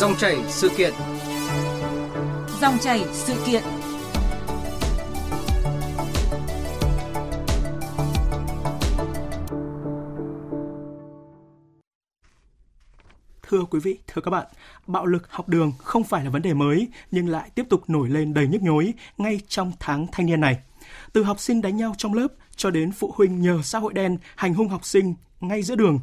Dòng chảy sự kiện. Dòng chảy sự kiện. Thưa quý vị, thưa các bạn, bạo lực học đường không phải là vấn đề mới nhưng lại tiếp tục nổi lên đầy nhức nhối ngay trong tháng thanh niên này. Từ học sinh đánh nhau trong lớp cho đến phụ huynh nhờ xã hội đen hành hung học sinh ngay giữa đường,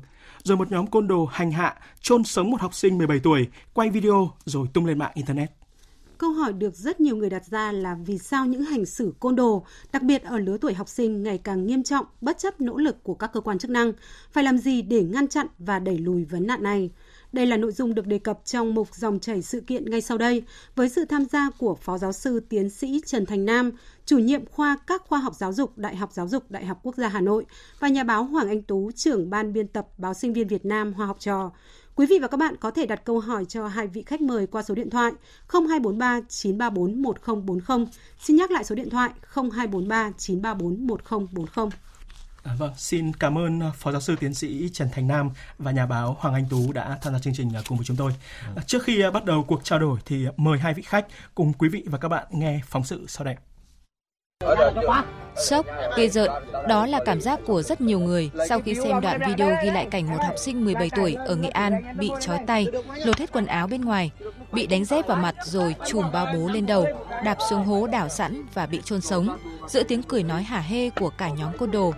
rồi một nhóm côn đồ hành hạ, chôn sống một học sinh 17 tuổi, quay video rồi tung lên mạng internet. Câu hỏi được rất nhiều người đặt ra là vì sao những hành xử côn đồ, đặc biệt ở lứa tuổi học sinh ngày càng nghiêm trọng bất chấp nỗ lực của các cơ quan chức năng, phải làm gì để ngăn chặn và đẩy lùi vấn nạn này? Đây là nội dung được đề cập trong mục dòng chảy sự kiện ngay sau đây, với sự tham gia của Phó Giáo sư Tiến sĩ Trần Thành Nam, chủ nhiệm khoa các khoa học giáo dục Đại học Giáo dục Đại học Quốc gia Hà Nội và nhà báo Hoàng Anh Tú, trưởng ban biên tập báo Sinh viên Việt Nam Hoa học trò. Quý vị và các bạn có thể đặt câu hỏi cho hai vị khách mời qua số điện thoại 0243 934 1040. Xin nhắc lại số điện thoại 0243 934 1040. À, vâng, xin cảm ơn à, Phó Giáo sư Tiến sĩ Trần Thành Nam và nhà báo Hoàng Anh Tú đã tham gia chương trình à, cùng với chúng tôi. À, trước khi bắt đầu cuộc trao đổi thì mời hai vị khách cùng quý vị và các bạn nghe phóng sự sau đây. Sốc, ghê rợn, đó là cảm giác của rất nhiều người sau khi xem đoạn video ghi lại cảnh một học sinh 17 tuổi ở Nghệ An bị trói tay, lột hết quần áo bên ngoài, bị đánh dép vào mặt rồi chùm bao bố lên đầu, đạp xuống hố đảo sẵn và bị chôn sống, giữa tiếng cười nói hả hê của cả nhóm côn đồ.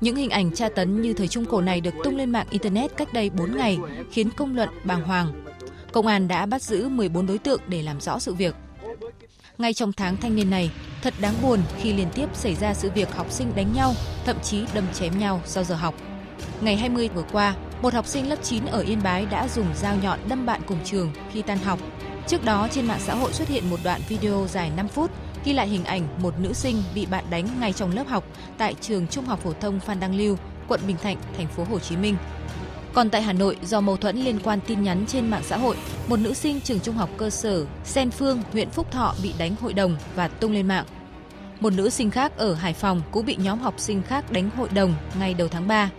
Những hình ảnh tra tấn như thời Trung Cổ này được tung lên mạng Internet cách đây 4 ngày, khiến công luận bàng hoàng. Công an đã bắt giữ 14 đối tượng để làm rõ sự việc. Ngay trong tháng thanh niên này, thật đáng buồn khi liên tiếp xảy ra sự việc học sinh đánh nhau, thậm chí đâm chém nhau sau giờ học. Ngày 20 vừa qua, một học sinh lớp 9 ở Yên Bái đã dùng dao nhọn đâm bạn cùng trường khi tan học. Trước đó trên mạng xã hội xuất hiện một đoạn video dài 5 phút ghi lại hình ảnh một nữ sinh bị bạn đánh ngay trong lớp học tại trường Trung học phổ thông Phan Đăng Lưu, quận Bình Thạnh, thành phố Hồ Chí Minh. Còn tại Hà Nội, do mâu thuẫn liên quan tin nhắn trên mạng xã hội, một nữ sinh trường trung học cơ sở Sen Phương, huyện Phúc Thọ bị đánh hội đồng và tung lên mạng. Một nữ sinh khác ở Hải Phòng cũng bị nhóm học sinh khác đánh hội đồng ngay đầu tháng 3.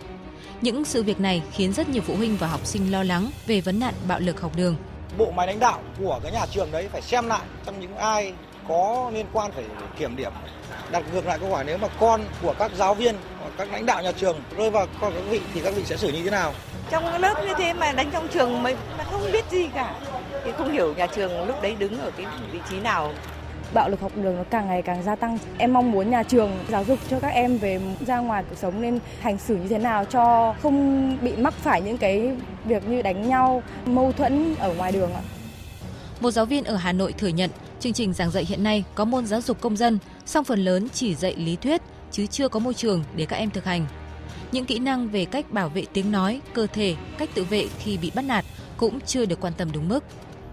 Những sự việc này khiến rất nhiều phụ huynh và học sinh lo lắng về vấn nạn bạo lực học đường. Bộ máy lãnh đạo của cái nhà trường đấy phải xem lại trong những ai có liên quan phải kiểm điểm đặt ngược lại câu hỏi nếu mà con của các giáo viên hoặc các lãnh đạo nhà trường rơi vào con các vị thì các vị sẽ xử như thế nào trong lớp như thế mà đánh trong trường mà không biết gì cả thì không hiểu nhà trường lúc đấy đứng ở cái vị trí nào bạo lực học đường nó càng ngày càng gia tăng. Em mong muốn nhà trường giáo dục cho các em về ra ngoài cuộc sống nên hành xử như thế nào cho không bị mắc phải những cái việc như đánh nhau, mâu thuẫn ở ngoài đường ạ. Một giáo viên ở Hà Nội thừa nhận chương trình giảng dạy hiện nay có môn giáo dục công dân, song phần lớn chỉ dạy lý thuyết chứ chưa có môi trường để các em thực hành. Những kỹ năng về cách bảo vệ tiếng nói, cơ thể, cách tự vệ khi bị bắt nạt cũng chưa được quan tâm đúng mức.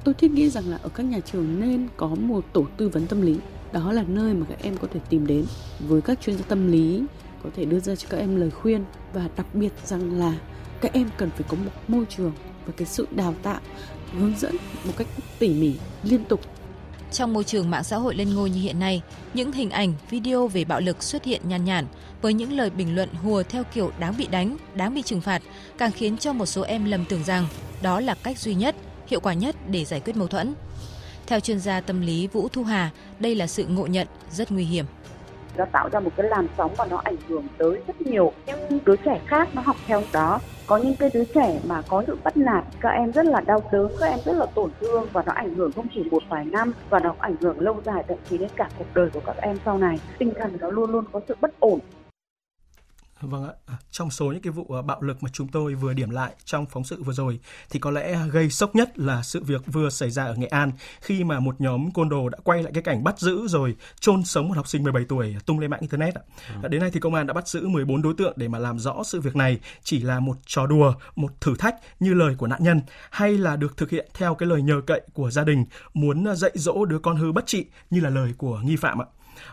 Tôi thiết nghĩ rằng là ở các nhà trường nên có một tổ tư vấn tâm lý. Đó là nơi mà các em có thể tìm đến với các chuyên gia tâm lý có thể đưa ra cho các em lời khuyên và đặc biệt rằng là các em cần phải có một môi trường và cái sự đào tạo hướng dẫn một cách tỉ mỉ liên tục trong môi trường mạng xã hội lên ngôi như hiện nay, những hình ảnh, video về bạo lực xuất hiện nhàn nhản với những lời bình luận hùa theo kiểu đáng bị đánh, đáng bị trừng phạt, càng khiến cho một số em lầm tưởng rằng đó là cách duy nhất, hiệu quả nhất để giải quyết mâu thuẫn. Theo chuyên gia tâm lý Vũ Thu Hà, đây là sự ngộ nhận rất nguy hiểm nó tạo ra một cái làn sóng và nó ảnh hưởng tới rất nhiều những đứa trẻ khác nó học theo đó. Có những cái đứa trẻ mà có sự bắt nạt, các em rất là đau đớn, các em rất là tổn thương và nó ảnh hưởng không chỉ một vài năm và nó ảnh hưởng lâu dài, thậm chí đến cả cuộc đời của các em sau này. Tinh thần nó luôn luôn có sự bất ổn. Vâng ạ, à, trong số những cái vụ à, bạo lực mà chúng tôi vừa điểm lại trong phóng sự vừa rồi thì có lẽ gây sốc nhất là sự việc vừa xảy ra ở Nghệ An khi mà một nhóm côn đồ đã quay lại cái cảnh bắt giữ rồi chôn sống một học sinh 17 tuổi tung lên mạng internet ạ. Ừ. Đến nay thì công an đã bắt giữ 14 đối tượng để mà làm rõ sự việc này chỉ là một trò đùa, một thử thách như lời của nạn nhân hay là được thực hiện theo cái lời nhờ cậy của gia đình muốn dạy dỗ đứa con hư bất trị như là lời của nghi phạm ạ.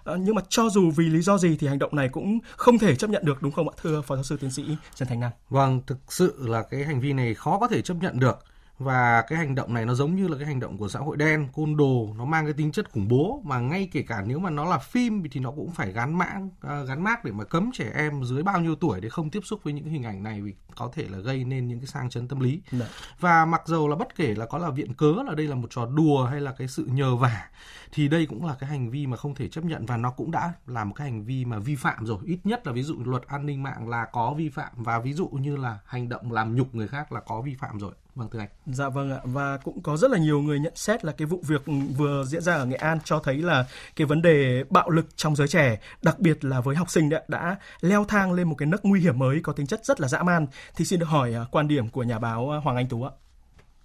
Ờ, nhưng mà cho dù vì lý do gì thì hành động này cũng không thể chấp nhận được đúng không ạ thưa phó giáo sư tiến sĩ Trần Thành Nam? Vâng, thực sự là cái hành vi này khó có thể chấp nhận được và cái hành động này nó giống như là cái hành động của xã hội đen côn đồ nó mang cái tính chất khủng bố mà ngay kể cả nếu mà nó là phim thì nó cũng phải gắn mãng uh, gắn mác để mà cấm trẻ em dưới bao nhiêu tuổi để không tiếp xúc với những hình ảnh này vì có thể là gây nên những cái sang chấn tâm lý Đấy. Dạ. và mặc dầu là bất kể là có là viện cớ là đây là một trò đùa hay là cái sự nhờ vả thì đây cũng là cái hành vi mà không thể chấp nhận và nó cũng đã là một cái hành vi mà vi phạm rồi ít nhất là ví dụ luật an ninh mạng là có vi phạm và ví dụ như là hành động làm nhục người khác là có vi phạm rồi Vâng thưa anh. Dạ vâng ạ và cũng có rất là nhiều người nhận xét là cái vụ việc vừa diễn ra ở Nghệ An cho thấy là cái vấn đề bạo lực trong giới trẻ, đặc biệt là với học sinh đã, đã leo thang lên một cái nấc nguy hiểm mới có tính chất rất là dã man. Thì xin được hỏi à, quan điểm của nhà báo à, Hoàng Anh Tú ạ.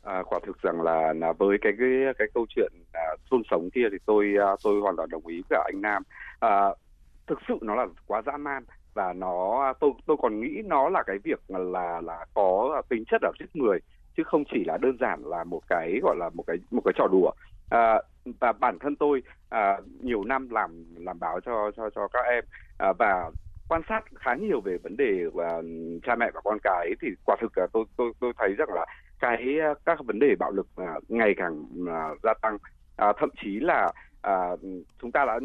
À, quả thực rằng là, là với cái cái cái câu chuyện à, chôn sống kia thì tôi à, tôi hoàn toàn đồng ý với anh Nam. À, thực sự nó là quá dã man và nó tôi tôi còn nghĩ nó là cái việc là là có tính chất ở giết người chứ không chỉ là đơn giản là một cái gọi là một cái một cái trò đùa. À, và bản thân tôi à, nhiều năm làm làm báo cho cho cho các em à, và quan sát khá nhiều về vấn đề và cha mẹ và con cái thì quả thực là tôi tôi tôi thấy rằng là cái à, các vấn đề bạo lực à, ngày càng à, gia tăng. À, thậm chí là à, chúng ta đã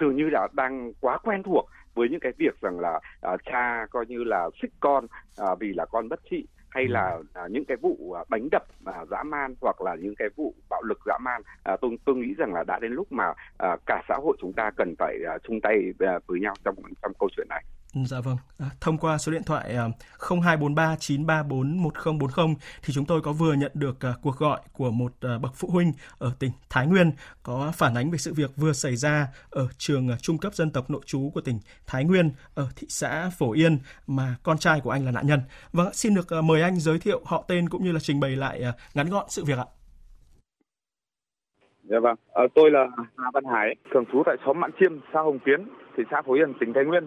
dường như đã đang quá quen thuộc với những cái việc rằng là à, cha coi như là xích con à, vì là con bất trị hay ừ. là à, những cái vụ à, đánh đập à, dã man hoặc là những cái vụ bạo lực dã man à, tôi tôi nghĩ rằng là đã đến lúc mà à, cả xã hội chúng ta cần phải à, chung tay à, với nhau trong trong câu chuyện này. Dạ vâng. À, thông qua số điện thoại 0243 934 1040 thì chúng tôi có vừa nhận được à, cuộc gọi của một à, bậc phụ huynh ở tỉnh Thái Nguyên có phản ánh về sự việc vừa xảy ra ở trường à, trung cấp dân tộc nội trú của tỉnh Thái Nguyên ở thị xã Phổ Yên mà con trai của anh là nạn nhân. Vâng, xin được à, mời anh giới thiệu họ tên cũng như là trình bày lại à, ngắn gọn sự việc ạ. Dạ vâng, à, tôi là Hà Văn Hải, thường trú tại xóm Mãn Chiêm, xã Hồng Tiến, thị xã Phổ Yên, tỉnh Thái Nguyên.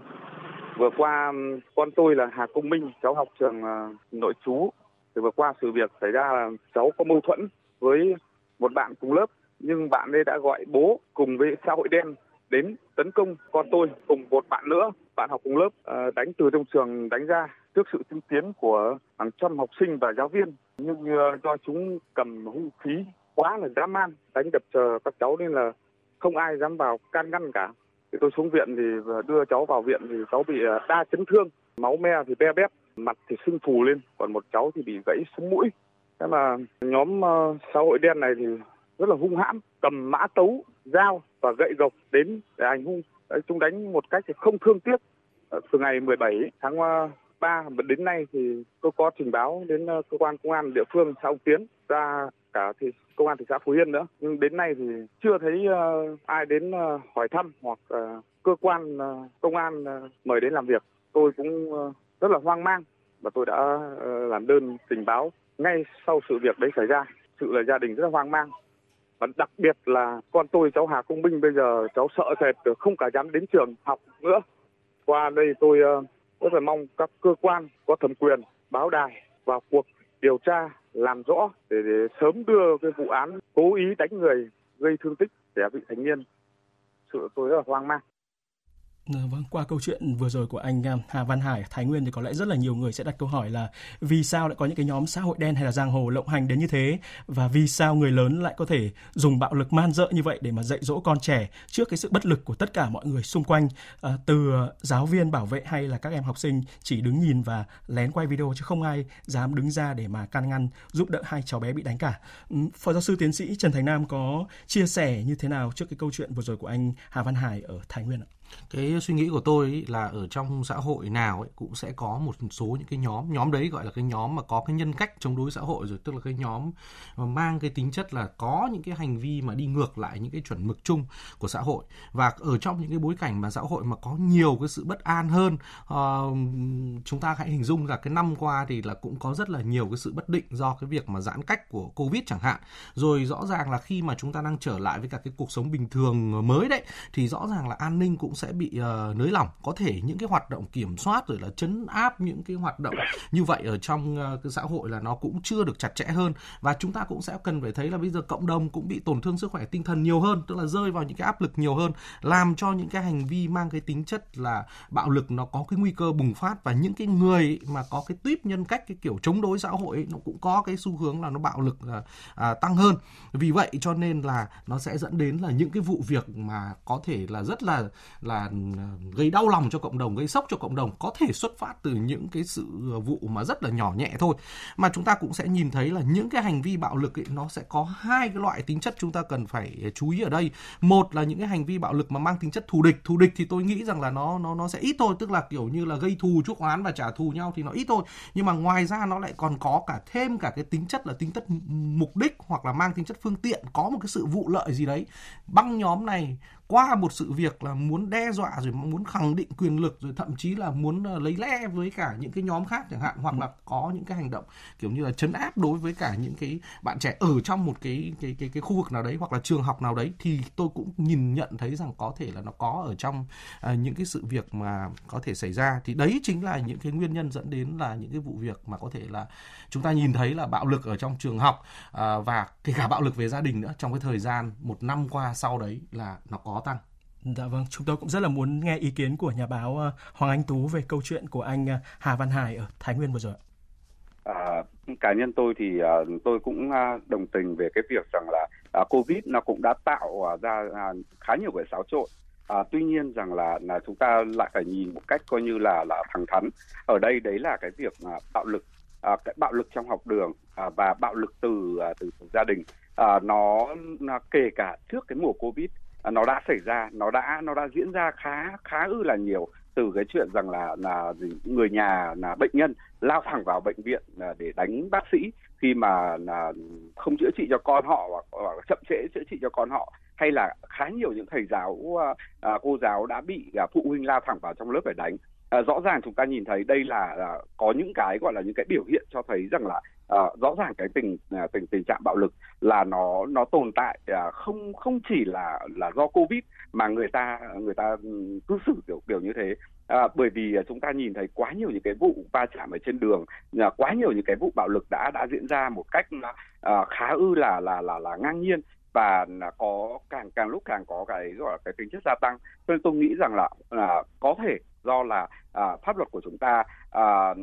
Vừa qua con tôi là Hà Công Minh, cháu học trường ờ, nội trú. Thì vừa qua sự việc xảy ra là cháu có mâu thuẫn với một bạn cùng lớp nhưng bạn ấy đã gọi bố cùng với xã hội đen đến tấn công con tôi cùng một bạn nữa. Bạn học cùng lớp ờ, đánh từ trong trường đánh ra trước sự chứng kiến của hàng trăm học sinh và giáo viên. Nhưng ờ, do chúng cầm hung khí quá là dã man đánh đập chờ các cháu nên là không ai dám vào can ngăn cả thì tôi xuống viện thì đưa cháu vào viện thì cháu bị à, đa chấn thương, máu me thì be bét, mặt thì sưng phù lên, còn một cháu thì bị gãy sống mũi. Thế mà nhóm ờ, xã hội đen này thì rất là hung hãn, cầm mã tấu, dao và gậy gộc đến để hành hung. Chúng đánh một cách thì không thương tiếc. Ờ, từ ngày 17 tháng ờ, 3 đến nay thì tôi có trình báo đến ờ, cơ quan công an địa phương xã ông Tiến ra cả thì công an thị xã Phú Yên nữa. Nhưng đến nay thì chưa thấy uh, ai đến uh, hỏi thăm hoặc uh, cơ quan uh, công an uh, mời đến làm việc. Tôi cũng uh, rất là hoang mang và tôi đã uh, làm đơn trình báo ngay sau sự việc đấy xảy ra. Sự là gia đình rất là hoang mang. Và đặc biệt là con tôi cháu Hà Công Minh bây giờ cháu sợ sệt không cả dám đến trường học nữa. Qua đây tôi uh, cũng phải mong các cơ quan có thẩm quyền báo đài vào cuộc điều tra làm rõ để, để sớm đưa cái vụ án cố ý đánh người gây thương tích trẻ vị thành niên. Sự tôi rất là hoang mang. Ờ, vâng, qua câu chuyện vừa rồi của anh um, Hà Văn Hải, Thái Nguyên thì có lẽ rất là nhiều người sẽ đặt câu hỏi là vì sao lại có những cái nhóm xã hội đen hay là giang hồ lộng hành đến như thế và vì sao người lớn lại có thể dùng bạo lực man dợ như vậy để mà dạy dỗ con trẻ trước cái sự bất lực của tất cả mọi người xung quanh à, từ ờ, giáo viên bảo vệ hay là các em học sinh chỉ đứng nhìn và lén quay video chứ không ai dám đứng ra để mà can ngăn giúp đỡ hai cháu bé bị đánh cả. Phó giáo sư tiến sĩ Trần Thành Nam có chia sẻ như thế nào trước cái câu chuyện vừa rồi của anh Hà Văn Hải ở Thái Nguyên ạ? Cái suy nghĩ của tôi ý là ở trong xã hội nào ấy cũng sẽ có một số những cái nhóm nhóm đấy gọi là cái nhóm mà có cái nhân cách chống đối xã hội rồi tức là cái nhóm mà mang cái tính chất là có những cái hành vi mà đi ngược lại những cái chuẩn mực chung của xã hội. Và ở trong những cái bối cảnh mà xã hội mà có nhiều cái sự bất an hơn uh, chúng ta hãy hình dung là cái năm qua thì là cũng có rất là nhiều cái sự bất định do cái việc mà giãn cách của covid chẳng hạn. Rồi rõ ràng là khi mà chúng ta đang trở lại với cả cái cuộc sống bình thường mới đấy thì rõ ràng là an ninh cũng sẽ bị uh, nới lỏng. Có thể những cái hoạt động kiểm soát rồi là chấn áp những cái hoạt động như vậy ở trong uh, cái xã hội là nó cũng chưa được chặt chẽ hơn. Và chúng ta cũng sẽ cần phải thấy là bây giờ cộng đồng cũng bị tổn thương sức khỏe tinh thần nhiều hơn tức là rơi vào những cái áp lực nhiều hơn làm cho những cái hành vi mang cái tính chất là bạo lực nó có cái nguy cơ bùng phát. Và những cái người mà có cái tuyếp nhân cách cái kiểu chống đối xã hội ấy, nó cũng có cái xu hướng là nó bạo lực à, à, tăng hơn. Vì vậy cho nên là nó sẽ dẫn đến là những cái vụ việc mà có thể là rất là là ờ, gây đau lòng cho cộng đồng gây sốc cho cộng đồng có thể xuất phát từ những cái sự ờ, vụ mà rất là nhỏ nhẹ thôi. Mà chúng ta cũng sẽ nhìn thấy là những cái hành vi bạo lực ấy, nó sẽ có hai cái loại tính chất chúng ta cần phải ờ, chú ý ở đây. Một là những cái hành vi bạo lực mà mang tính chất thù địch. Thù địch thì tôi nghĩ rằng là nó nó nó sẽ ít thôi tức là kiểu như là gây thù chuốc oán và trả thù nhau thì nó ít thôi. Nhưng mà ngoài ra nó lại còn có cả thêm cả cái tính chất là tính chất mục đích hoặc là mang tính chất phương tiện có một cái sự vụ lợi gì đấy. Băng nhóm này qua một sự việc là muốn đe dọa rồi muốn khẳng định quyền lực rồi thậm chí là muốn ờ, lấy lẽ với cả những cái nhóm khác chẳng hạn hoặc là có những cái hành động kiểu như là chấn áp đối với cả những cái bạn trẻ ở trong một cái cái cái cái khu vực nào đấy hoặc là trường học nào đấy thì tôi cũng nhìn nhận thấy rằng có thể là nó có ở trong uh, những cái sự việc mà có thể xảy ra. Thì đấy chính là những cái nguyên nhân dẫn đến là những cái vụ việc mà có thể là chúng ta nhìn thấy là bạo lực ở trong trường học uh, và kể cả bạo lực về gia đình nữa. Trong cái thời gian một năm qua sau đấy là nó có tăng. Dạ vâng, chúng tôi cũng rất là muốn nghe ý kiến của nhà báo ờ, Hoàng Anh Tú về câu chuyện của anh ờ, Hà Văn Hải ở Thái Nguyên vừa rồi. À, cá nhân tôi thì uh, tôi cũng đồng tình về cái việc rằng là uh, Covid nó cũng đã tạo uh, ra uh, khá nhiều cái xáo trộn. À, tuy nhiên rằng là là chúng ta lại phải nhìn một cách coi như là là thẳng thắn. Ở đây đấy là cái việc uh, bạo lực, uh, cái bạo lực trong học đường uh, và bạo lực từ uh, từ, gia đình uh, nó, nó kể cả trước cái mùa Covid À, À, nó đã xảy ra nó đã nó đã diễn ra khá khá ư là nhiều. Từ cái chuyện rằng là là người nhà là bệnh nhân lao thẳng vào bệnh viện à, để đánh bác sĩ. Khi mà là không chữa trị cho con họ hoặc, hoặc chậm trễ chữa trị cho con họ hay là khá nhiều những thầy giáo à, à cô giáo đã bị à, phụ huynh lao thẳng vào trong lớp để đánh à, rõ ràng chúng ta nhìn thấy đây là, à, có những cái gọi là những cái biểu hiện cho thấy rằng là à, rõ ràng cái tình à, tình tình trạng bạo lực là nó nó tồn tại à, không không chỉ là là do covid mà người ta người ta ừ, cư xử kiểu kiểu như thế. À, bởi vì chúng ta nhìn thấy quá nhiều những cái vụ va chạm ở trên đường à, quá nhiều những cái vụ bạo lực đã đã diễn ra một cách à, khá ư là là là là ngang nhiên và có càng càng lúc càng có cái gọi là cái tính chất gia tăng. Cho nên tôi nghĩ rằng là à, có thể do là à, pháp luật của chúng ta à,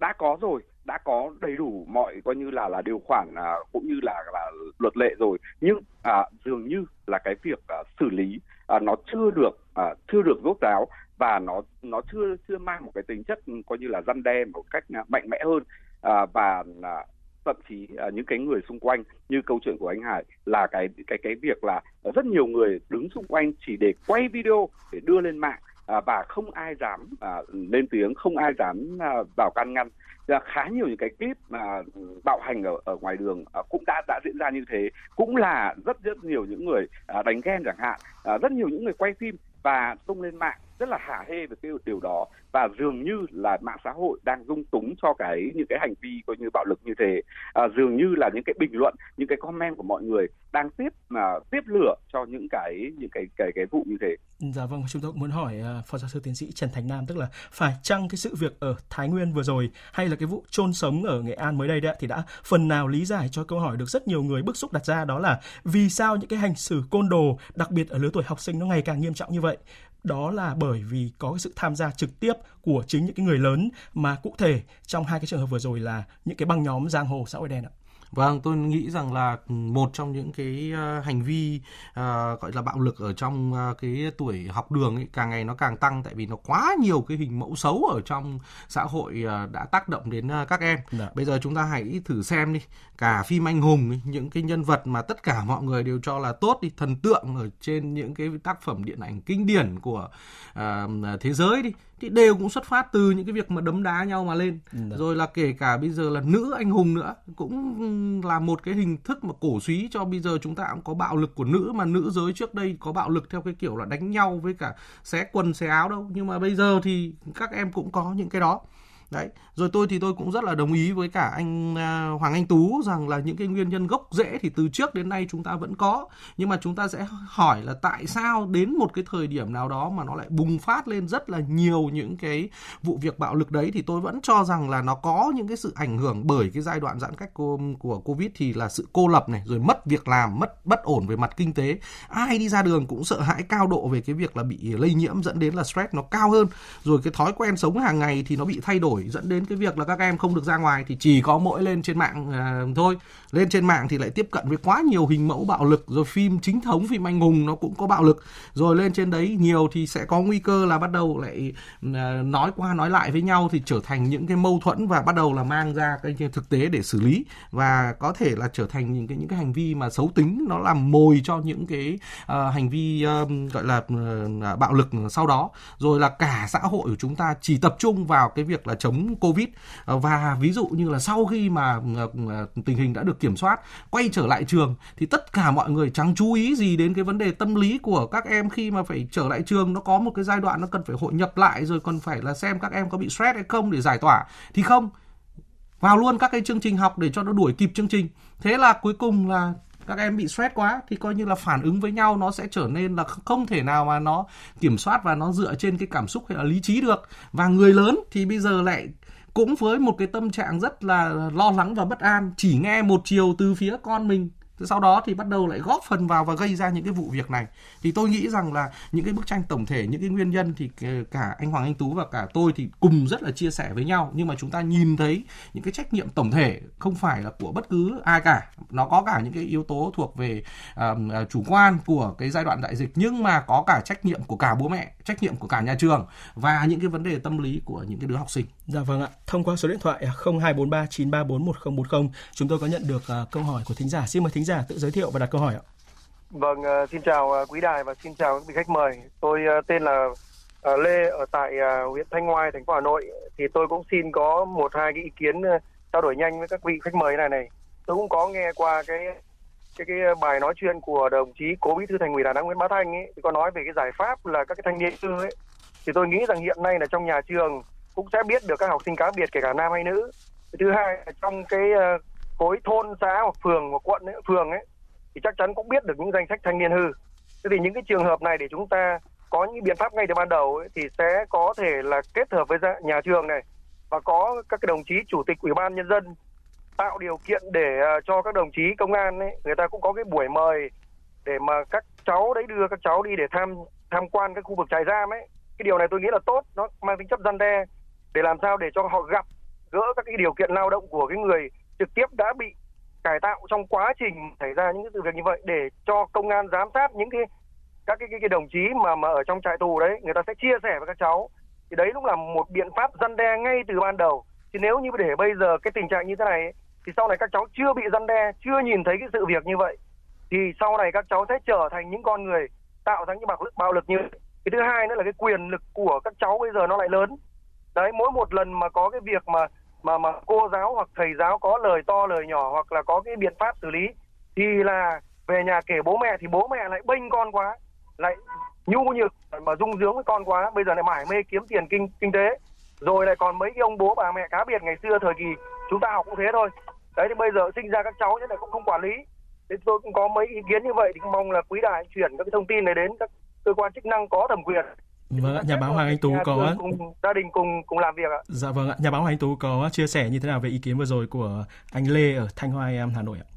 đã có rồi đã có đầy đủ mọi coi như là là điều khoản à, cũng như là là luật lệ rồi. Nhưng à, dường như là cái việc à, xử lý à, nó chưa được à, chưa được rốt ráo và nó nó chưa chưa mang một cái tính chất ừ, coi như là răn đe một cách à, mạnh mẽ hơn. À, và à, thậm chí à, những cái người xung quanh như câu chuyện của anh Hải là cái cái cái việc là rất nhiều người đứng xung quanh chỉ để quay video để đưa lên mạng à, và không ai dám à, lên tiếng không ai dám à, vào can ngăn. Là khá nhiều những cái clip mà bạo hành ở ở ngoài đường à, cũng đã đã diễn ra như thế cũng là rất rất nhiều những người à, đánh ghen chẳng hạn. À, rất nhiều những người quay phim và tung lên mạng rất là hả hê về cái điều đó. Và dường như là mạng xã hội đang dung túng cho cái những cái hành vi coi như bạo lực như thế. À, dường như là những cái bình luận những cái comment của mọi người đang tiếp mà tiếp lửa cho những cái những cái cái cái vụ như thế. Dạ vâng, chúng tôi cũng muốn hỏi uh, phó giáo sư tiến sĩ Trần Thành Nam tức là phải chăng cái sự việc ở Thái Nguyên vừa rồi hay là cái vụ chôn sống ở Nghệ An mới đây đấy thì đã phần nào lý giải cho câu hỏi được rất nhiều người bức xúc đặt ra đó là vì sao những cái hành xử côn đồ đặc biệt ở lứa tuổi học sinh nó ngày càng nghiêm trọng như vậy? Đó là bởi vì có cái sự tham gia trực tiếp của chính những cái người lớn mà cụ thể trong hai cái trường hợp vừa rồi là những cái băng nhóm giang hồ xã hội đen ạ. Vâng, tôi nghĩ rằng là một trong những cái ờ, hành vi uh, gọi là bạo lực ở trong uh, cái tuổi học đường ấy càng ngày nó càng tăng tại vì nó quá nhiều cái hình mẫu xấu ở trong xã hội uh, đã tác động đến uh, các em. Đã. Dạ. Bây giờ chúng ta hãy thử xem đi, cả phim anh hùng ấy, những cái nhân vật mà tất cả mọi người đều cho là tốt đi, thần tượng ở trên những cái tác phẩm điện ảnh kinh điển của uh, thế giới đi thì đều cũng xuất phát từ những cái việc mà đấm đá nhau mà lên Được. Dạ. rồi là kể cả bây giờ là nữ anh hùng nữa cũng là một cái hình thức mà cổ suý cho bây giờ chúng ta cũng có bạo lực của nữ mà nữ giới trước đây có bạo lực theo cái kiểu là đánh nhau với cả xé quần xé áo đâu nhưng mà bây giờ thì các em cũng có những cái đó đấy rồi tôi thì tôi cũng rất là đồng ý với cả anh à, Hoàng Anh Tú rằng là những cái nguyên nhân gốc rễ thì từ trước đến nay chúng ta vẫn có nhưng mà chúng ta sẽ hỏi là tại sao đến một cái thời điểm nào đó mà nó lại bùng phát lên rất là nhiều những cái vụ việc bạo lực đấy thì tôi vẫn cho rằng là nó có những cái sự ảnh hưởng bởi cái giai đoạn giãn cách của, của Covid thì là sự cô lập này rồi mất việc làm, mất bất ổn về mặt kinh tế. Ai đi ra đường cũng sợ hãi cao độ về cái việc là bị lây nhiễm dẫn đến là stress nó cao hơn. Rồi cái thói quen sống hàng ngày thì nó bị thay đổi dẫn đến cái việc là các em không được ra ngoài thì chỉ có mỗi lên trên mạng uh, thôi. Lên trên mạng thì lại tiếp cận với quá nhiều hình mẫu bạo lực rồi phim chính thống phim anh hùng nó cũng có bạo lực. Rồi lên trên đấy nhiều thì sẽ có nguy cơ là bắt đầu lại à, nói qua nói lại với nhau thì trở thành những cái mâu thuẫn và bắt đầu là mang ra cái thực tế để xử lý. Và có thể là trở thành những cái những cái hành vi mà xấu tính nó làm mồi cho những cái uh, hành vi uh, gọi là uh, bạo lực sau đó. Rồi là cả xã hội của chúng ta chỉ tập trung vào cái việc là chống covid. Uh, và ví dụ như là sau khi mà uh, tình hình đã được kiểm soát, quay trở lại trường, thì tất cả mọi người chẳng chú ý gì đến cái vấn đề tâm lý của các em khi mà phải trở lại trường. Nó có một cái giai đoạn nó cần phải hội nhập lại, rồi còn phải là xem các em có bị stress hay không để giải tỏa. Thì không, vào luôn các cái chương trình học để cho nó đuổi kịp chương trình. Thế là cuối cùng là các em bị stress quá, thì coi như là phản ứng với nhau nó sẽ trở nên là không thể nào mà nó kiểm soát và nó dựa trên cái cảm xúc hay là lý trí được. Và người lớn thì bây giờ lại cũng với một cái tâm trạng rất là lo lắng và bất an, chỉ nghe một chiều từ phía con mình sau đó thì bắt đầu lại góp phần vào và gây ra những cái vụ việc này thì tôi nghĩ rằng là những cái bức tranh tổng thể những cái nguyên nhân thì cả anh Hoàng Anh Tú và cả tôi thì cùng rất là chia sẻ với nhau nhưng mà chúng ta nhìn thấy những cái trách nhiệm tổng thể không phải là của bất cứ ai cả nó có cả những cái yếu tố thuộc về uh, chủ quan của cái giai đoạn đại dịch nhưng mà có cả trách nhiệm của cả bố mẹ trách nhiệm của cả nhà trường và những cái vấn đề tâm lý của những cái đứa học sinh. Dạ vâng ạ. Thông qua số điện thoại 0243 934 1040 chúng tôi có nhận được uh, câu hỏi của thính giả. Xin mời thính giả tự giới thiệu và đặt câu hỏi ạ. Vâng, ờ, xin chào ờ, quý đài và xin chào các vị khách mời. Tôi ờ, tên là Lê ở tại huyện Thanh Ngoai, thành phố Hà Nội. Thì tôi cũng xin có một hai cái ý kiến trao đổi nhanh với các vị khách mời này này. Tôi cũng có nghe qua cái cái cái bài nói chuyện của đồng chí cố bí thư thành ủy đà nẵng nguyễn bá thanh ấy thì có nói về cái giải pháp là các cái thanh niên tư ấy thì tôi nghĩ rằng hiện nay là trong nhà trường cũng sẽ biết được các học sinh cá biệt kể cả nam hay nữ thứ hai là trong cái khối thôn xã hoặc phường hoặc quận ấy, phường ấy thì chắc chắn cũng biết được những danh sách thanh niên hư. Thế thì những cái trường hợp này để chúng ta có những biện pháp ngay từ ban đầu ấy, thì sẽ có thể là kết hợp với nhà trường này và có các cái đồng chí chủ tịch ủy ban nhân dân tạo điều kiện để à, cho các đồng chí công an ấy, người ta cũng có cái buổi mời để mà các cháu đấy đưa các cháu đi để tham tham quan cái khu vực trại giam ấy. Cái điều này tôi nghĩ là tốt nó mang tính chất gian đe để làm sao để cho họ gặp gỡ các cái điều kiện lao động của cái người trực tiếp đã bị cải tạo trong quá trình xảy ra những sự việc như vậy để cho công an giám sát những cái các cái, cái, cái đồng chí mà mà ở trong trại tù đấy người ta sẽ chia sẻ với các cháu. Thì đấy cũng là một biện pháp răn đe ngay từ ban đầu. Thì nếu như để bây giờ cái tình trạng như thế này thì sau này các cháu chưa bị răn đe chưa nhìn thấy cái sự việc như vậy thì sau này các cháu sẽ trở thành những con người tạo ra những bạo lực bạo lực như vậy. cái thứ hai nữa là cái quyền lực của các cháu bây giờ nó lại lớn. Đấy mỗi một lần mà có cái việc mà mà mà cô giáo hoặc thầy giáo có lời to, lời nhỏ hoặc là có cái biện pháp xử lý thì là về nhà kể bố mẹ thì bố mẹ lại bênh con quá, lại nhu nhược mà dung dưỡng với con quá, bây giờ lại mải mê kiếm tiền kinh kinh tế. Rồi lại còn mấy cái ông bố, bà mẹ cá biệt ngày xưa thời kỳ chúng ta học cũng thế thôi. Đấy, thì bây giờ sinh ra các cháu thế này cũng không quản lý. Thế tôi cũng có mấy ý kiến như vậy, thì mong là quý đại chuyển các cái thông tin này đến các cơ quan chức năng có thẩm quyền. Vâng ạ, nhà báo Hoàng Anh Tú có cùng gia đình cùng cùng làm việc ạ. Dạ vâng ạ, nhà báo Hoàng Anh Tú có chia sẻ như thế nào về ý kiến vừa rồi của anh Lê ở Thanh Hoa em Hà Nội ạ?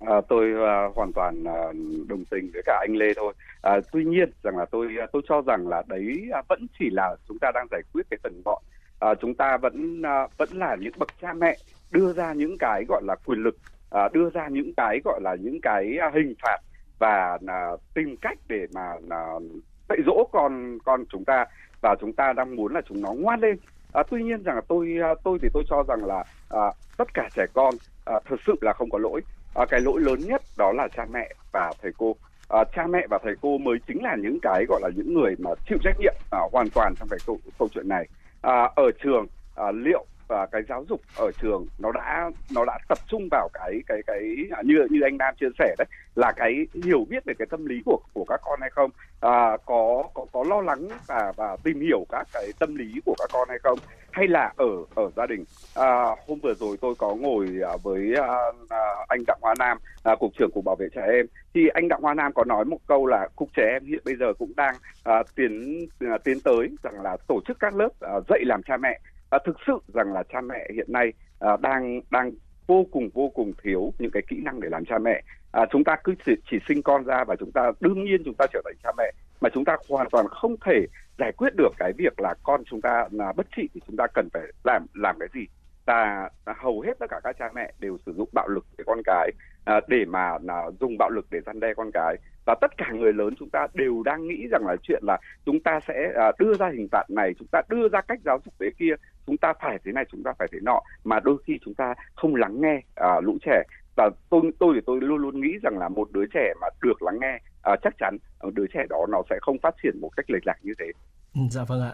À, tôi uh, hoàn toàn uh, đồng tình với cả anh Lê thôi. À, tuy nhiên rằng là tôi tôi cho rằng là đấy uh, vẫn chỉ là chúng ta đang giải quyết cái phần gọn. À, chúng ta vẫn uh, vẫn là những bậc cha mẹ đưa ra những cái gọi là quyền lực, uh, đưa ra những cái gọi là những cái uh, hình phạt và uh, tìm cách để mà uh, dạy dỗ con con chúng ta và chúng ta đang muốn là chúng nó ngoan lên. À, tuy nhiên rằng là tôi à, tôi thì tôi cho rằng là à, tất cả trẻ con à, thực sự là không có lỗi. À, cái lỗi lớn nhất đó là cha mẹ và thầy cô. À, cha mẹ và thầy cô mới chính là những cái gọi là những người mà chịu trách nhiệm à, hoàn toàn trong cái câu, câu chuyện này. À, ở trường à, liệu và cái giáo dục ở trường nó đã nó đã tập trung vào cái cái cái à, như như anh Nam chia sẻ đấy là cái hiểu biết về cái tâm lý của của các con hay không à, có có có lo lắng và và tìm hiểu các cái tâm lý của các con hay không hay là ở ở gia đình. À, hôm vừa rồi tôi có ngồi à, với à, à, anh Đặng Hoa Nam à, cục trưởng cục bảo vệ trẻ em. Thì anh Đặng Hoa Nam có nói một câu là cục trẻ em hiện bây giờ cũng đang à, tiến à, tiến tới rằng là tổ chức các lớp à, dạy làm cha mẹ à, thực sự rằng là cha mẹ hiện nay à, đang đang vô cùng vô cùng thiếu những cái kỹ năng để làm cha mẹ. À, chúng ta cứ chỉ, chỉ sinh con ra và chúng ta đương nhiên chúng ta trở thành cha mẹ mà chúng ta hoàn toàn không thể giải quyết được cái việc là con chúng ta là bất trị thì chúng ta cần phải làm làm cái gì. Và hầu hết tất cả các cha mẹ đều sử dụng bạo lực với con cái à, để mà là dùng bạo lực để răn đe con cái. Và tất cả người lớn chúng ta đều đang nghĩ rằng là chuyện là chúng ta sẽ à, đưa ra hình phạt này chúng ta đưa ra cách giáo dục thế kia chúng ta phải thế này chúng ta phải thế nọ. Mà đôi khi chúng ta không lắng nghe à, lũ trẻ. Và tôi tôi thì tôi luôn luôn nghĩ rằng là một đứa trẻ mà được lắng nghe à, chắc chắn ờ, đứa trẻ đó nó sẽ không phát triển một cách lệch lạc như thế. Ừ, dạ vâng ạ.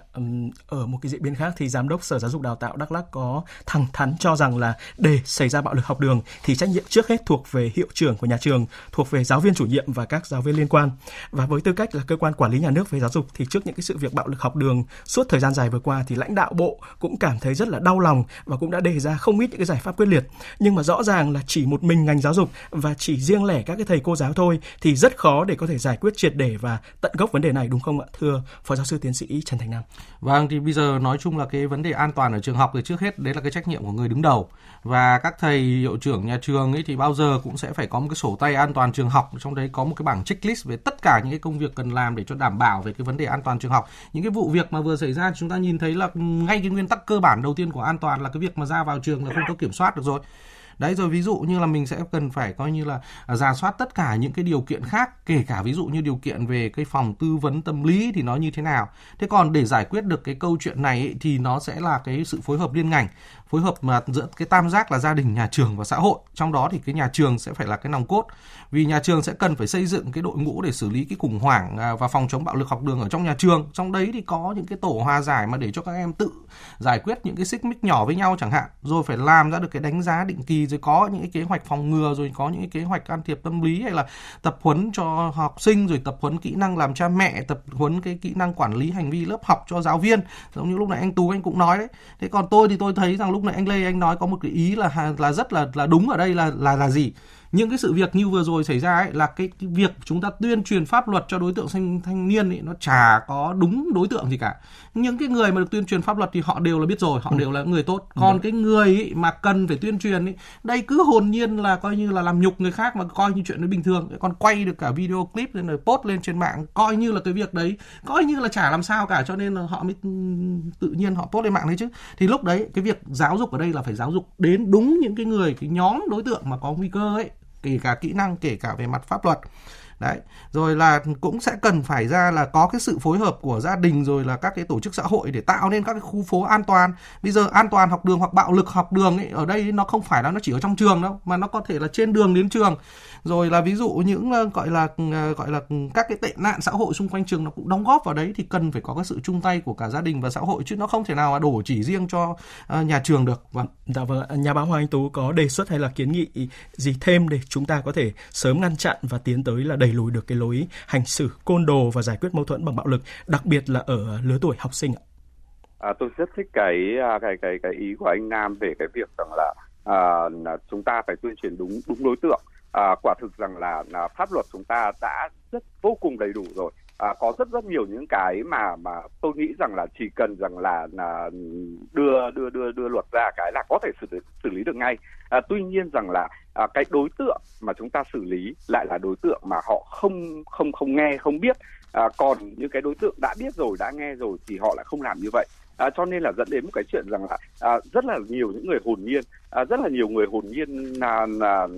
Ở một cái diễn biến khác thì giám đốc Sở Giáo dục Đào tạo Đắk Lắk có thẳng thắn cho rằng là để xảy ra bạo lực học đường thì trách nhiệm trước hết thuộc về hiệu trưởng của nhà trường, thuộc về giáo viên chủ nhiệm và các giáo viên liên quan. Và với tư cách là cơ quan quản lý nhà nước về giáo dục thì trước những cái sự việc bạo lực học đường suốt thời gian dài vừa qua thì lãnh đạo bộ cũng cảm thấy rất là đau lòng và cũng đã đề ra không ít những cái giải pháp quyết liệt. Nhưng mà rõ ràng là chỉ một mình ngành giáo dục và chỉ riêng lẻ các cái thầy cô giáo thôi thì rất khó để có thể giải quyết triệt để và tận gốc vấn đề này đúng không ạ? Thưa Phó giáo sư tiến sĩ Trần Thành Nam. Vâng thì bây giờ nói chung là cái vấn đề an toàn ở trường học thì trước hết đấy là cái trách nhiệm của người đứng đầu và các thầy, hiệu trưởng nhà trường ấy thì bao giờ cũng sẽ phải có một cái sổ tay an toàn trường học trong đấy có một cái bảng checklist về tất cả những cái công việc cần làm để cho đảm bảo về cái vấn đề an toàn trường học. Những cái vụ việc mà vừa xảy ra chúng ta nhìn thấy là ngay cái nguyên tắc cơ bản đầu tiên của an toàn là cái việc mà ra vào trường là không có kiểm soát được rồi đấy rồi ví dụ như là mình sẽ cần phải coi như là à, giả soát tất cả những cái điều kiện khác kể cả ví dụ như điều kiện về cái phòng tư vấn tâm lý thì nó như thế nào. Thế còn để giải quyết được cái câu chuyện này ấy, thì nó sẽ là cái sự phối hợp liên ngành phối hợp mà giữa cái tam giác là gia đình nhà trường và xã hội. Trong đó thì cái nhà trường sẽ phải là cái nòng cốt. Vì nhà trường sẽ cần phải xây dựng cái đội ngũ để xử lý cái khủng hoảng à, và phòng chống bạo lực học đường ở trong nhà trường. Trong đấy thì có những cái tổ hòa giải mà để cho các em tự giải quyết những cái xích mích nhỏ với nhau chẳng hạn. Rồi phải làm ra được cái đánh giá định kỳ rồi có những cái kế hoạch phòng ngừa, rồi có những cái kế hoạch can thiệp tâm lý hay là tập huấn cho học sinh, rồi tập huấn kỹ năng làm cha mẹ, tập huấn cái kỹ năng quản lý hành vi lớp học cho giáo viên. Giống như lúc này anh tú anh cũng nói đấy. Thế còn tôi thì tôi thấy rằng lúc này anh lê anh nói có một cái ý là là rất là là đúng ở đây là là là gì? Những cái sự việc như vừa rồi xảy ra ấy là cái, cái việc chúng ta tuyên truyền pháp luật cho đối tượng thanh thanh niên ấy nó chả có đúng đối tượng gì cả. Những cái người mà được tuyên truyền pháp luật thì họ đều là biết rồi họ ừ. đều là người tốt. Còn ừ. cái người ấy mà cần phải tuyên truyền ấy đây cứ hồn nhiên là coi như là làm nhục người khác mà coi như chuyện nó bình thường. Còn quay được cả video clip lên rồi post lên trên mạng coi như là cái việc đấy coi như là chả làm sao cả cho nên là họ mới tự nhiên họ post lên mạng đấy chứ. Thì lúc đấy cái việc giáo dục ở đây là phải giáo dục đến đúng những cái người cái nhóm đối tượng mà có nguy cơ ấy kể cả kỹ năng kể cả về mặt pháp luật đấy, rồi là cũng sẽ cần phải ra là có cái sự phối hợp của gia đình rồi là các cái tổ chức xã hội để tạo nên các cái khu phố an toàn. Bây giờ an toàn học đường hoặc bạo lực học đường ấy, ở đây nó không phải là nó chỉ ở trong trường đâu, mà nó có thể là trên đường đến trường. Rồi là ví dụ những ờ, gọi là ờ, gọi là các cái tệ nạn xã hội xung quanh trường nó cũng đóng góp vào đấy, thì cần phải có cái sự chung tay của cả gia đình và xã hội, chứ nó không thể nào mà đổ chỉ riêng cho ờ, nhà trường được. Vâng. Dạ vâng nhà báo Hoàng Anh Tú có đề xuất hay là kiến nghị gì thêm để chúng ta có thể sớm ngăn chặn và tiến tới là đẩy lùi được cái lối hành xử côn đồ và giải quyết mâu thuẫn bằng bạo lực đặc biệt là ở lứa tuổi học sinh ạ. À, tôi rất thích cái à, cái cái cái ý của anh Nam về cái việc rằng là à, chúng ta phải tuyên truyền đúng đúng đối tượng. À, quả thực rằng là, là pháp luật chúng ta đã rất vô cùng đầy đủ rồi à, có rất rất nhiều những cái mà mà tôi nghĩ rằng là chỉ cần rằng là, là đưa đưa đưa đưa luật ra cái là có thể xử xử lý được ngay. À, tuy nhiên rằng là à, cái đối tượng mà chúng ta xử lý lại là đối tượng mà họ không không không nghe không biết. À, còn những cái đối tượng đã biết rồi đã nghe rồi thì họ lại không làm như vậy à, cho nên là dẫn đến một cái chuyện rằng là à, rất là nhiều những người hồn nhiên à, rất là nhiều người hồn nhiên là, là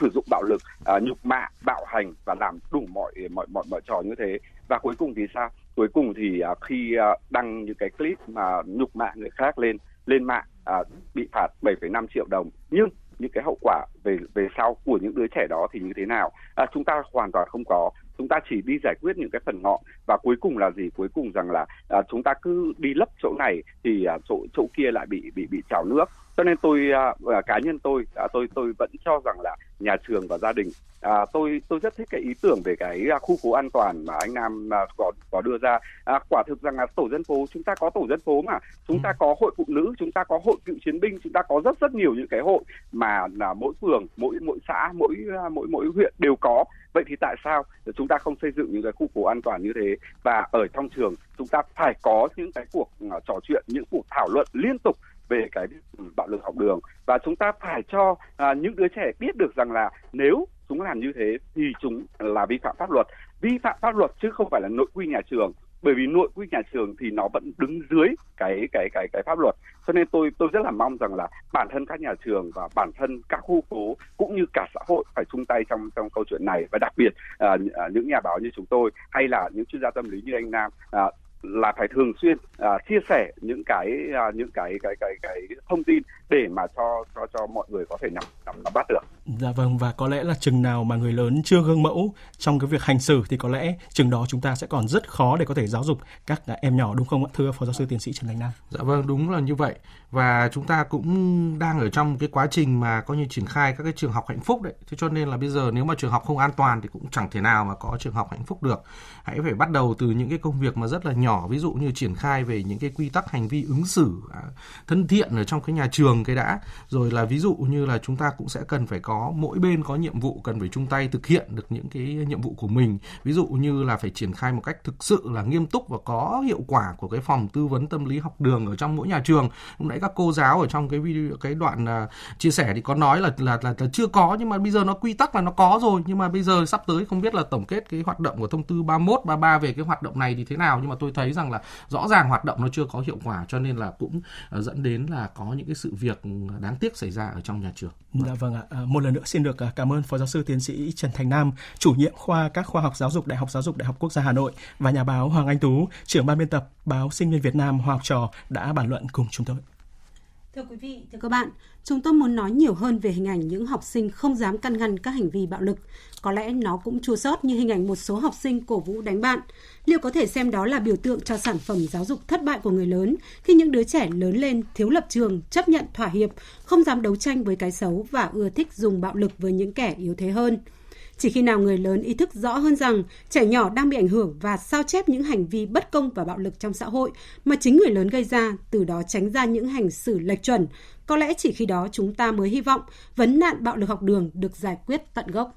sử dụng bạo lực à, nhục mạ bạo hành và làm đủ mọi mọi mọi mọi trò như thế. Và cuối cùng thì sao? Cuối cùng thì à, khi à, đăng những cái clip mà nhục mạ người khác lên lên mạng à, bị phạt 7,5 triệu đồng. Nhưng những cái hậu quả về về sau của những đứa trẻ đó thì như thế nào? À, chúng ta hoàn toàn không có chúng ta chỉ đi giải quyết những cái phần ngọn. Và cuối cùng là gì? Cuối cùng rằng là à, chúng ta cứ đi lấp chỗ này thì à, chỗ chỗ kia lại bị bị bị trào nước cho nên tôi uh, cá nhân tôi uh, tôi tôi vẫn cho rằng là nhà trường và gia đình À, tôi tôi rất thích cái ý tưởng về cái uh, khu phố an toàn mà anh Nam uh, có có đưa ra. À, quả thực rằng là tổ dân phố chúng ta có tổ dân phố mà chúng ừ. ta có hội phụ nữ, chúng ta có hội cựu chiến binh, chúng ta có rất rất nhiều những cái hội mà là mỗi phường, mỗi mỗi xã, mỗi mỗi mỗi huyện đều có. Vậy thì tại sao chúng ta không xây dựng những cái khu phố an toàn như thế và ở trong trường chúng ta phải có những cái cuộc uh, trò chuyện, những cuộc thảo luận liên tục về cái bạo lực học đường. Và chúng ta phải cho à, những đứa trẻ biết được rằng là nếu chúng làm như thế thì chúng là vi phạm pháp luật. Vi phạm pháp luật chứ không phải là nội quy nhà trường bởi vì nội quy nhà trường thì nó vẫn đứng dưới cái cái cái cái pháp luật. Cho nên tôi tôi rất là mong rằng là bản thân các nhà trường và bản thân các khu phố cũng như cả xã hội phải chung tay trong trong câu chuyện này. Và đặc biệt à, à những nhà báo như chúng tôi hay là những chuyên gia tâm lý như anh Nam à, là phải thường xuyên uh, chia sẻ những cái uh, những cái cái cái cái thông tin để mà cho cho cho mọi người có thể nắm nắm, nắm bắt được. Dạ vâng và có lẽ là chừng nào mà người lớn chưa gương mẫu trong cái việc hành xử thì có lẽ chừng đó chúng ta sẽ còn rất khó để có thể giáo dục các em nhỏ đúng không ạ thưa phó giáo sư tiến sĩ Trần Thành Nam? Dạ vâng đúng là như vậy và chúng ta cũng đang ở trong cái quá trình mà coi như triển khai các cái trường học hạnh phúc đấy. Thế cho nên là bây giờ nếu mà trường học không an toàn thì cũng chẳng thể nào mà có trường học hạnh phúc được. Hãy phải bắt đầu từ những cái công việc mà rất là nhỏ ví dụ như triển khai về những cái quy tắc hành vi ứng xử à, thân thiện ở trong cái nhà trường cái đã. Rồi là ví dụ như là chúng ta cũng sẽ cần phải có mỗi bên có nhiệm vụ cần phải chung tay thực hiện được những cái nhiệm vụ của mình. Ví dụ như là phải triển khai một cách thực sự là nghiêm túc và có hiệu quả của cái phòng tư vấn tâm lý học đường ở trong mỗi nhà trường. Lúc nãy các cô giáo ở trong cái video cái đoạn uh, chia sẻ thì có nói là, là là là chưa có nhưng mà bây giờ nó quy tắc là nó có rồi. Nhưng mà bây giờ sắp tới không biết là tổng kết cái hoạt động của thông tư 31 33 về cái hoạt động này thì thế nào. Nhưng mà tôi thấy rằng là rõ ràng hoạt động nó chưa có hiệu quả cho nên là cũng uh, dẫn đến là có những cái sự việc đáng tiếc xảy ra ở trong nhà trường. Dạ vâng ạ. À, một lần nữa xin được à, cảm ơn Phó Giáo sư Tiến sĩ Trần Thành Nam, chủ nhiệm khoa các khoa học giáo dục Đại học Giáo dục Đại học Quốc gia Hà Nội và nhà báo Hoàng Anh Tú, trưởng ban biên tập báo Sinh viên Việt Nam Hoa học trò đã bàn luận cùng chúng tôi. Thưa quý vị, thưa các bạn, chúng tôi muốn nói nhiều hơn về hình ảnh những học sinh không dám căn ngăn các hành vi bạo lực. Có lẽ nó cũng chua sót như hình ảnh một số học sinh cổ vũ đánh bạn. Liệu có thể xem đó là biểu tượng cho sản phẩm giáo dục thất bại của người lớn khi những đứa trẻ lớn lên thiếu lập trường, chấp nhận thỏa hiệp, không dám đấu tranh với cái xấu và ưa thích dùng bạo lực với những kẻ yếu thế hơn? Chỉ khi nào người lớn ý thức rõ hơn rằng trẻ nhỏ đang bị ảnh hưởng và sao chép những hành vi bất công và bạo lực trong xã hội mà chính người lớn gây ra, từ đó tránh ra những hành xử lệch chuẩn, có lẽ chỉ khi đó chúng ta mới hy vọng vấn nạn bạo lực học đường được giải quyết tận gốc.